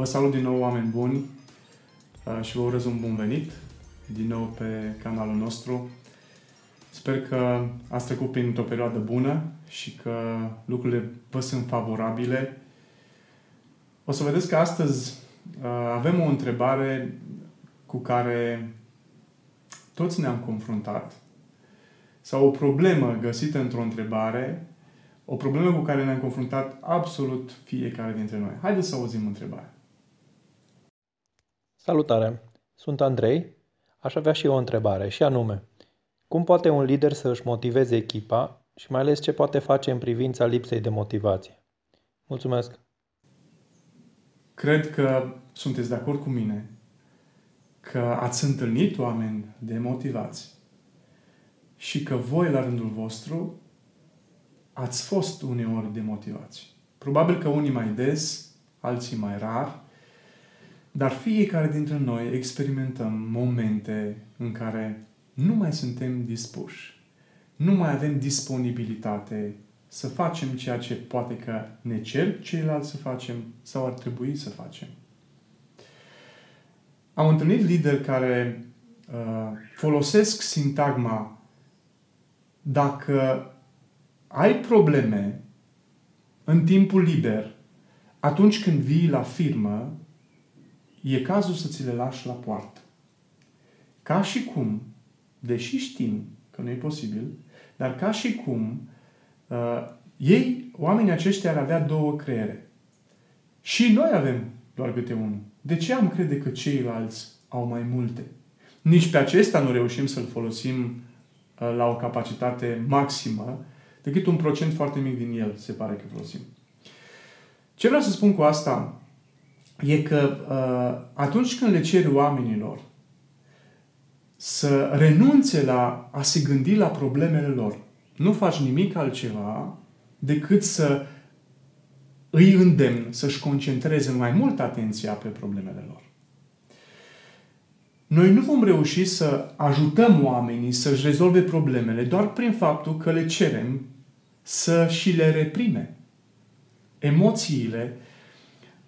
Vă salut din nou, oameni buni, uh, și vă urez un bun venit din nou pe canalul nostru. Sper că ați trecut prin o perioadă bună și că lucrurile vă sunt favorabile. O să vedeți că astăzi uh, avem o întrebare cu care toți ne-am confruntat sau o problemă găsită într-o întrebare, o problemă cu care ne-am confruntat absolut fiecare dintre noi. Haideți să auzim întrebarea. Salutare! Sunt Andrei. Aș avea și eu o întrebare, și anume, cum poate un lider să își motiveze echipa și mai ales ce poate face în privința lipsei de motivație? Mulțumesc! Cred că sunteți de acord cu mine că ați întâlnit oameni demotivați și că voi, la rândul vostru, ați fost uneori demotivați. Probabil că unii mai des, alții mai rar, dar fiecare dintre noi experimentăm momente în care nu mai suntem dispuși, nu mai avem disponibilitate să facem ceea ce poate că ne cer ceilalți să facem sau ar trebui să facem. Am întâlnit lideri care uh, folosesc sintagma dacă ai probleme în timpul liber, atunci când vii la firmă, e cazul să ți le lași la poartă. Ca și cum, deși știm că nu e posibil, dar ca și cum uh, ei, oamenii aceștia ar avea două creiere. Și noi avem doar câte unul. De ce am crede că ceilalți au mai multe? Nici pe acesta nu reușim să-l folosim uh, la o capacitate maximă, decât un procent foarte mic din el se pare că folosim. Ce vreau să spun cu asta e că uh, atunci când le ceri oamenilor să renunțe la a se gândi la problemele lor, nu faci nimic altceva decât să îi îndemn să-și concentreze mai mult atenția pe problemele lor. Noi nu vom reuși să ajutăm oamenii să-și rezolve problemele doar prin faptul că le cerem să și le reprime. Emoțiile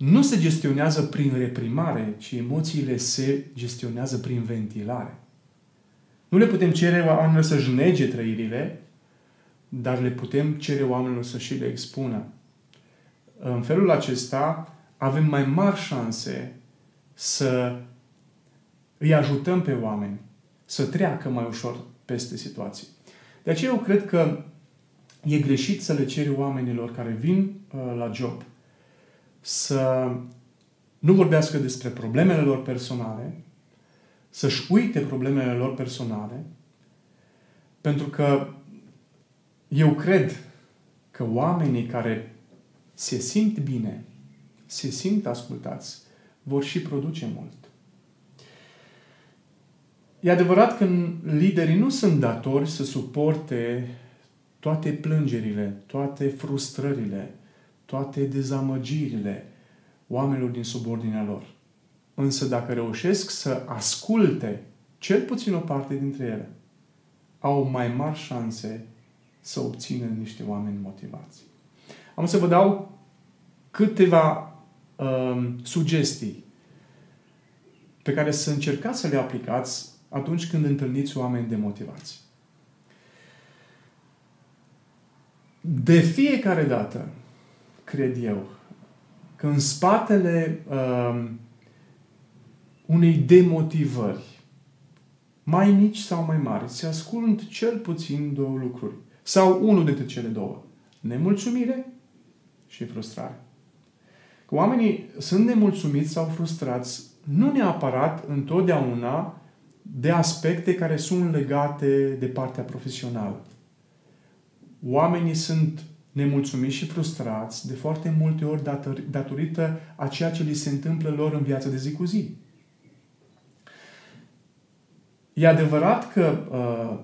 nu se gestionează prin reprimare, ci emoțiile se gestionează prin ventilare. Nu le putem cere oamenilor să-și nege trăirile, dar le putem cere oamenilor să și le expună. În felul acesta avem mai mari șanse să îi ajutăm pe oameni să treacă mai ușor peste situații. De aceea eu cred că e greșit să le ceri oamenilor care vin uh, la job să nu vorbească despre problemele lor personale, să-și uite problemele lor personale, pentru că eu cred că oamenii care se simt bine, se simt ascultați, vor și produce mult. E adevărat că liderii nu sunt datori să suporte toate plângerile, toate frustrările, toate dezamăgirile oamenilor din subordinea lor. Însă dacă reușesc să asculte cel puțin o parte dintre ele, au mai mari șanse să obțină niște oameni motivați. Am să vă dau câteva um, sugestii pe care să încercați să le aplicați atunci când întâlniți oameni demotivați. De fiecare dată, cred eu, că în spatele uh, unei demotivări, mai mici sau mai mari, se ascund cel puțin două lucruri. Sau unul dintre cele două. Nemulțumire și frustrare. Că oamenii sunt nemulțumiți sau frustrați nu neapărat întotdeauna de aspecte care sunt legate de partea profesională. Oamenii sunt nemulțumiți și frustrați de foarte multe ori dator, datorită a ceea ce li se întâmplă lor în viața de zi cu zi. E adevărat că, uh,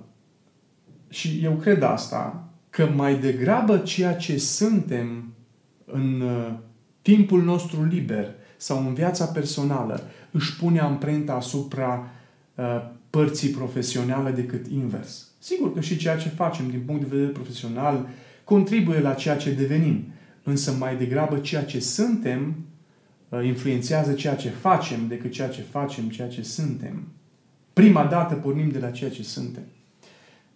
și eu cred asta, că mai degrabă ceea ce suntem în uh, timpul nostru liber sau în viața personală își pune amprenta asupra uh, părții profesionale decât invers. Sigur că și ceea ce facem din punct de vedere profesional uh, contribuie la ceea ce devenim. Însă mai degrabă ceea ce suntem uh, influențează ceea ce facem decât ceea ce facem, ceea ce suntem. Prima dată pornim de la ceea ce suntem.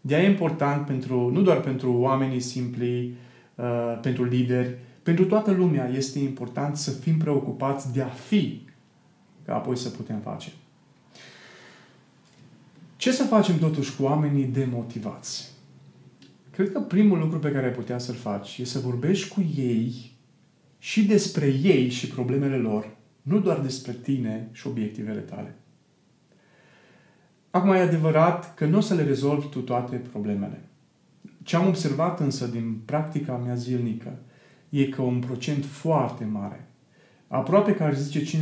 De e important pentru, nu doar pentru oamenii simpli, uh, pentru lideri, pentru toată lumea este important să fim preocupați de a fi, ca apoi să putem face. Ce să facem totuși cu oamenii demotivați? Cred că primul lucru pe care ai putea să-l faci e să vorbești cu ei și despre ei și problemele lor, nu doar despre tine și obiectivele tale. Acum e adevărat că nu o să le rezolvi tu toate problemele. Ce am observat însă din practica mea zilnică e că un procent foarte mare, aproape că aș zice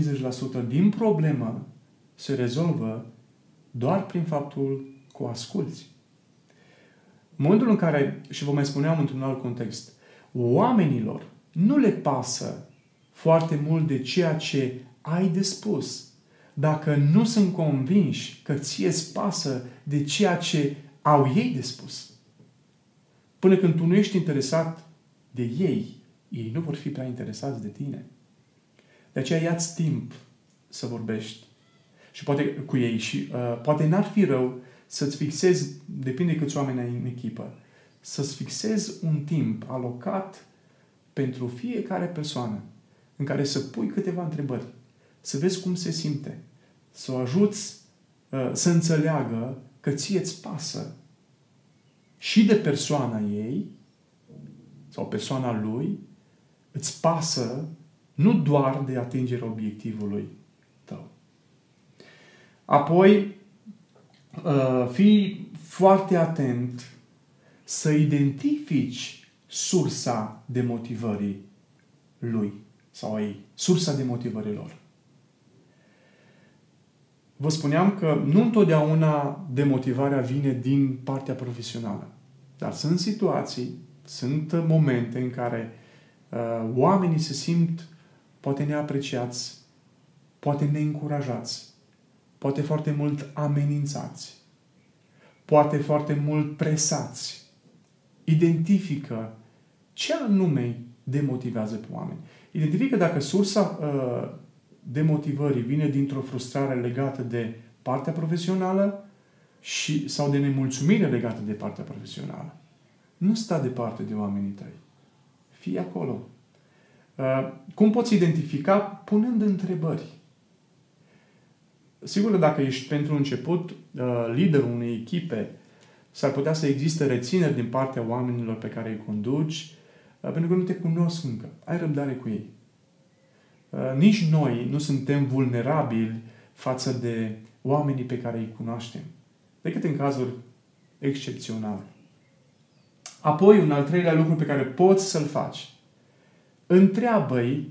50% din problemă, se rezolvă doar prin faptul că o asculți. În momentul în care, și vă mai spuneam într-un alt context, oamenilor nu le pasă foarte mult de ceea ce ai de spus, dacă nu sunt convinși că ție îți pasă de ceea ce au ei de spus. Până când tu nu ești interesat de ei, ei nu vor fi prea interesați de tine. De aceea ia-ți timp să vorbești și poate cu ei și uh, poate n-ar fi rău să-ți fixezi, depinde câți oameni ai în echipă, să-ți fixezi un timp alocat pentru fiecare persoană în care să pui câteva întrebări, să vezi cum se simte, să o ajuți uh, să înțeleagă că ție îți pasă și de persoana ei sau persoana lui, îți pasă nu doar de atingerea obiectivului tău. Apoi, uh, fii foarte atent să identifici sursa de motivării lui sau a ei, sursa de motivării lor. Vă spuneam că nu întotdeauna demotivarea vine din partea profesională. Dar sunt situații, sunt momente în care uh, oamenii se simt poate neapreciați, poate neîncurajați, poate foarte mult amenințați, poate foarte mult presați. Identifică ce anume demotivează pe oameni. Identifică dacă sursa uh, demotivării vine dintr-o frustrare legată de partea profesională și, sau de nemulțumire legată de partea profesională. Nu sta departe de oamenii tăi. Fii acolo. Uh, cum poți identifica? Punând întrebări. Sigur că dacă ești pentru început uh, liderul unei echipe, s-ar putea să existe rețineri din partea oamenilor pe care îi conduci, uh, pentru că nu te cunosc încă. Ai răbdare cu ei. Uh, nici noi nu suntem vulnerabili față de oamenii pe care îi cunoaștem, decât în cazuri excepționale. Apoi, un al treilea lucru pe care poți să-l faci, întreabă-i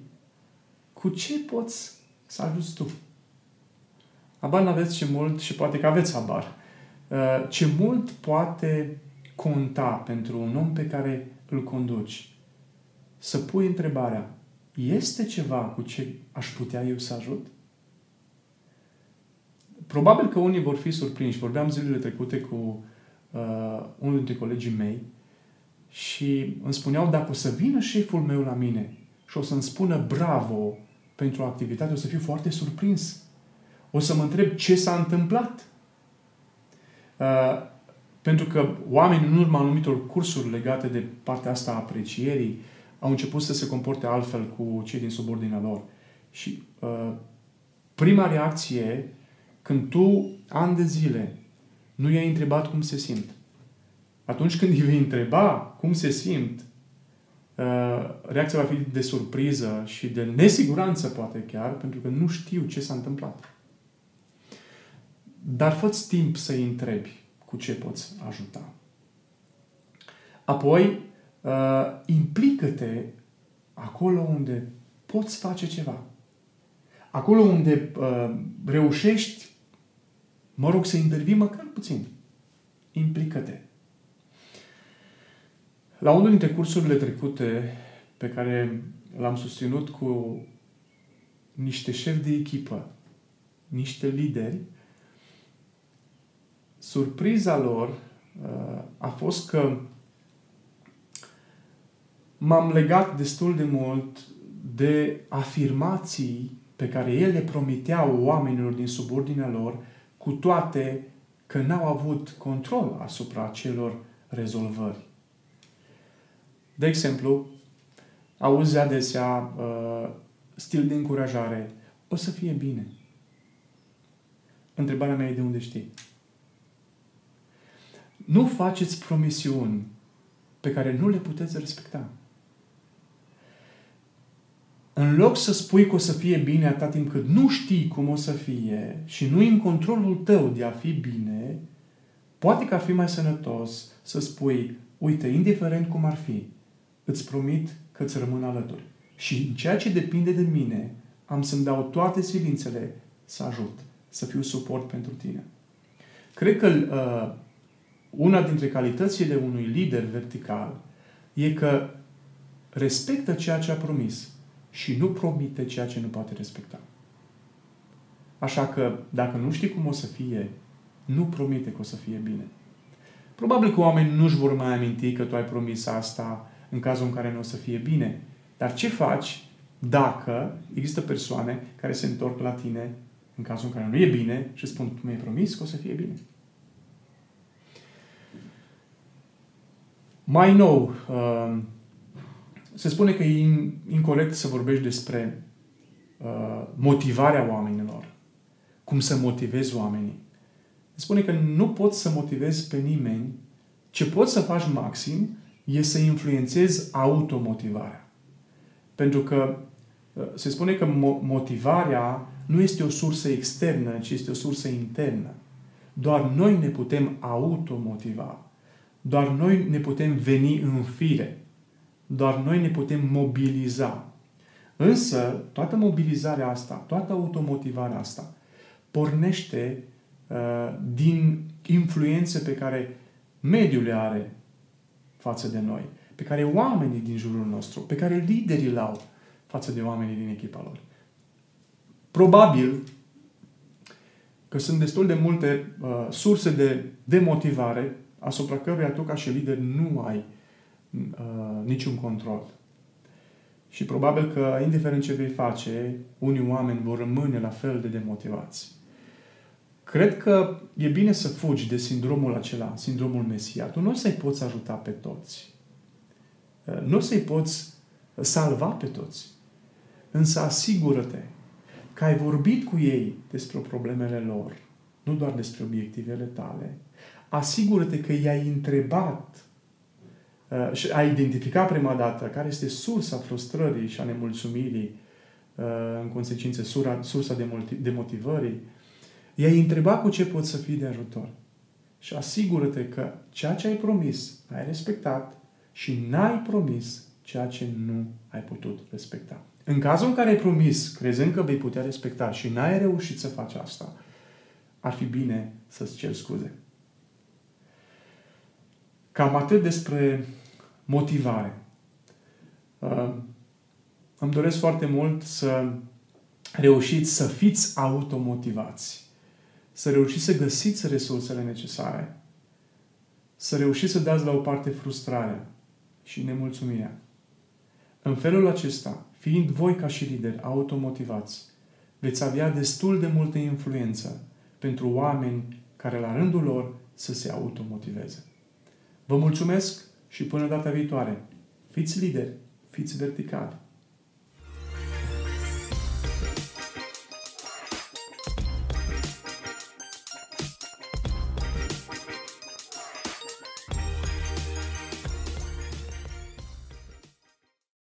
cu ce poți să ajuți tu. Abar n-aveți ce mult, și poate că aveți abar, uh, ce mult poate conta pentru un om pe care îl conduci. Să pui întrebarea, este ceva cu ce aș putea eu să ajut? Probabil că unii vor fi surprinși. Vorbeam zilele trecute cu uh, unul dintre colegii mei și îmi spuneau dacă o să vină șeful meu la mine și o să-mi spună bravo pentru activitate, o să fiu foarte surprins. O să mă întreb ce s-a întâmplat. Uh, pentru că oamenii în urma anumitor cursuri legate de partea asta a aprecierii, au început să se comporte altfel cu cei din subordinea lor. Și uh, prima reacție, când tu, ani de zile, nu i-ai întrebat cum se simt, atunci când îi vei întreba cum se simt, uh, reacția va fi de surpriză și de nesiguranță, poate chiar, pentru că nu știu ce s-a întâmplat. Dar fă timp să-i întrebi cu ce poți ajuta. Apoi, uh, implică-te acolo unde poți face ceva. Acolo unde uh, reușești, mă rog, să intervii măcar puțin. Implică-te. La unul dintre cursurile trecute pe care l-am susținut cu niște șefi de echipă, niște lideri, surpriza lor uh, a fost că m-am legat destul de mult de afirmații pe care el le promiteau oamenilor din subordinea lor, cu toate că n-au avut control asupra acelor rezolvări. De exemplu, auzi adesea uh, stil de încurajare, o să fie bine. Întrebarea mea e de unde știi? Nu faceți promisiuni pe care nu le puteți respecta. În loc să spui că o să fie bine atâta timp cât nu știi cum o să fie și nu în controlul tău de a fi bine, poate că ar fi mai sănătos să spui, uite, indiferent cum ar fi, îți promit că îți rămân alături. Și în ceea ce depinde de mine, am să-mi dau toate silințele să ajut, să fiu suport pentru tine. Cred că uh, una dintre calitățile unui lider vertical e că respectă ceea ce a promis și nu promite ceea ce nu poate respecta. Așa că, dacă nu știi cum o să fie, nu promite că o să fie bine. Probabil că oamenii nu-și vor mai aminti că tu ai promis asta în cazul în care nu o să fie bine. Dar ce faci dacă există persoane care se întorc la tine în cazul în care nu e bine și spun, tu mi-ai promis că o să fie bine? Mai nou, uh, se spune că e incorrect să vorbești despre uh, motivarea oamenilor, cum să motivezi oamenii. Se spune că nu poți să motivezi pe nimeni. Ce poți să faci maxim e să influențezi automotivarea. Pentru că uh, se spune că motivarea nu este o sursă externă, ci este o sursă internă. Doar noi ne putem automotiva. Doar noi ne putem veni în fire. Doar noi ne putem mobiliza. Însă, toată mobilizarea asta, toată automotivarea asta, pornește uh, din influențe pe care mediul le are față de noi, pe care oamenii din jurul nostru, pe care liderii le au față de oamenii din echipa lor. Probabil că sunt destul de multe uh, surse de demotivare asupra căruia tu ca și lider nu ai uh, niciun control. Și probabil că, indiferent ce vei face, unii oameni vor rămâne la fel de demotivați. Cred că e bine să fugi de sindromul acela, sindromul Mesia. Tu nu o să-i poți ajuta pe toți. Uh, nu o să-i poți salva pe toți. Însă asigură-te că ai vorbit cu ei despre problemele lor, nu doar despre obiectivele tale. Asigură-te că i-ai întrebat uh, și ai identificat prima dată care este sursa frustrării și a nemulțumirii, uh, în consecință sura, sursa de motivării, i-ai întrebat cu ce poți să fii de ajutor. Și asigură-te că ceea ce ai promis ai respectat și n-ai promis ceea ce nu ai putut respecta. În cazul în care ai promis, crezând că vei putea respecta și n-ai reușit să faci asta, ar fi bine să-ți ceri scuze. Cam atât despre motivare. Uh, îmi doresc foarte mult să reușiți să fiți automotivați, să reușiți să găsiți resursele necesare, să reușiți să dați la o parte frustrarea și nemulțumirea. În felul acesta, fiind voi ca și lideri automotivați, veți avea destul de multă influență pentru oameni care la rândul lor să se automotiveze. Vă mulțumesc și până data viitoare. Fiți lideri, fiți verticali.